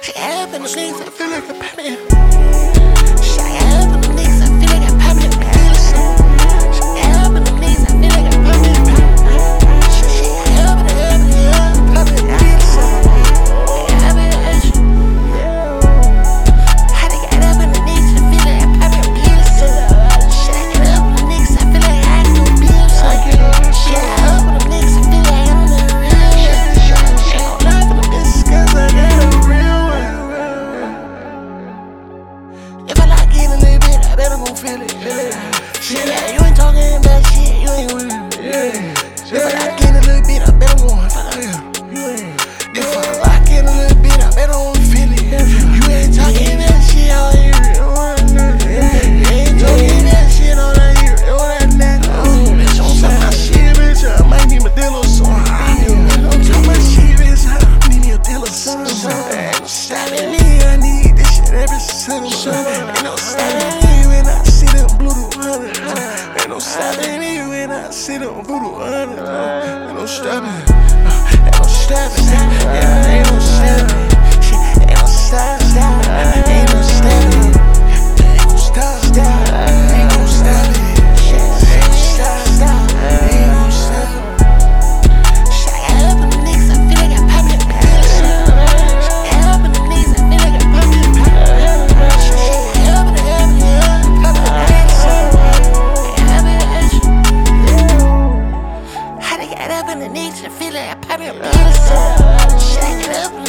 She had been asleep, I feel like a penny. I'm gon' feel it. Yeah. Shit, yeah. you ain't talking about shit, you ain't with. Yeah. yeah. If I lock in a little bit, I bet I'm gon' You ain't. If I lock in a little bit, I bet I'm gon' feel it. You ain't talking yeah. that shit, I. You ain't talking that shit, all All that night. Oh, shit, bitch, I might need shit, bitch, I need me a I need this shit every single. Ain't no stopping. stabbing. Now I'm stepping. Need to feel it, I put it in Shake it up.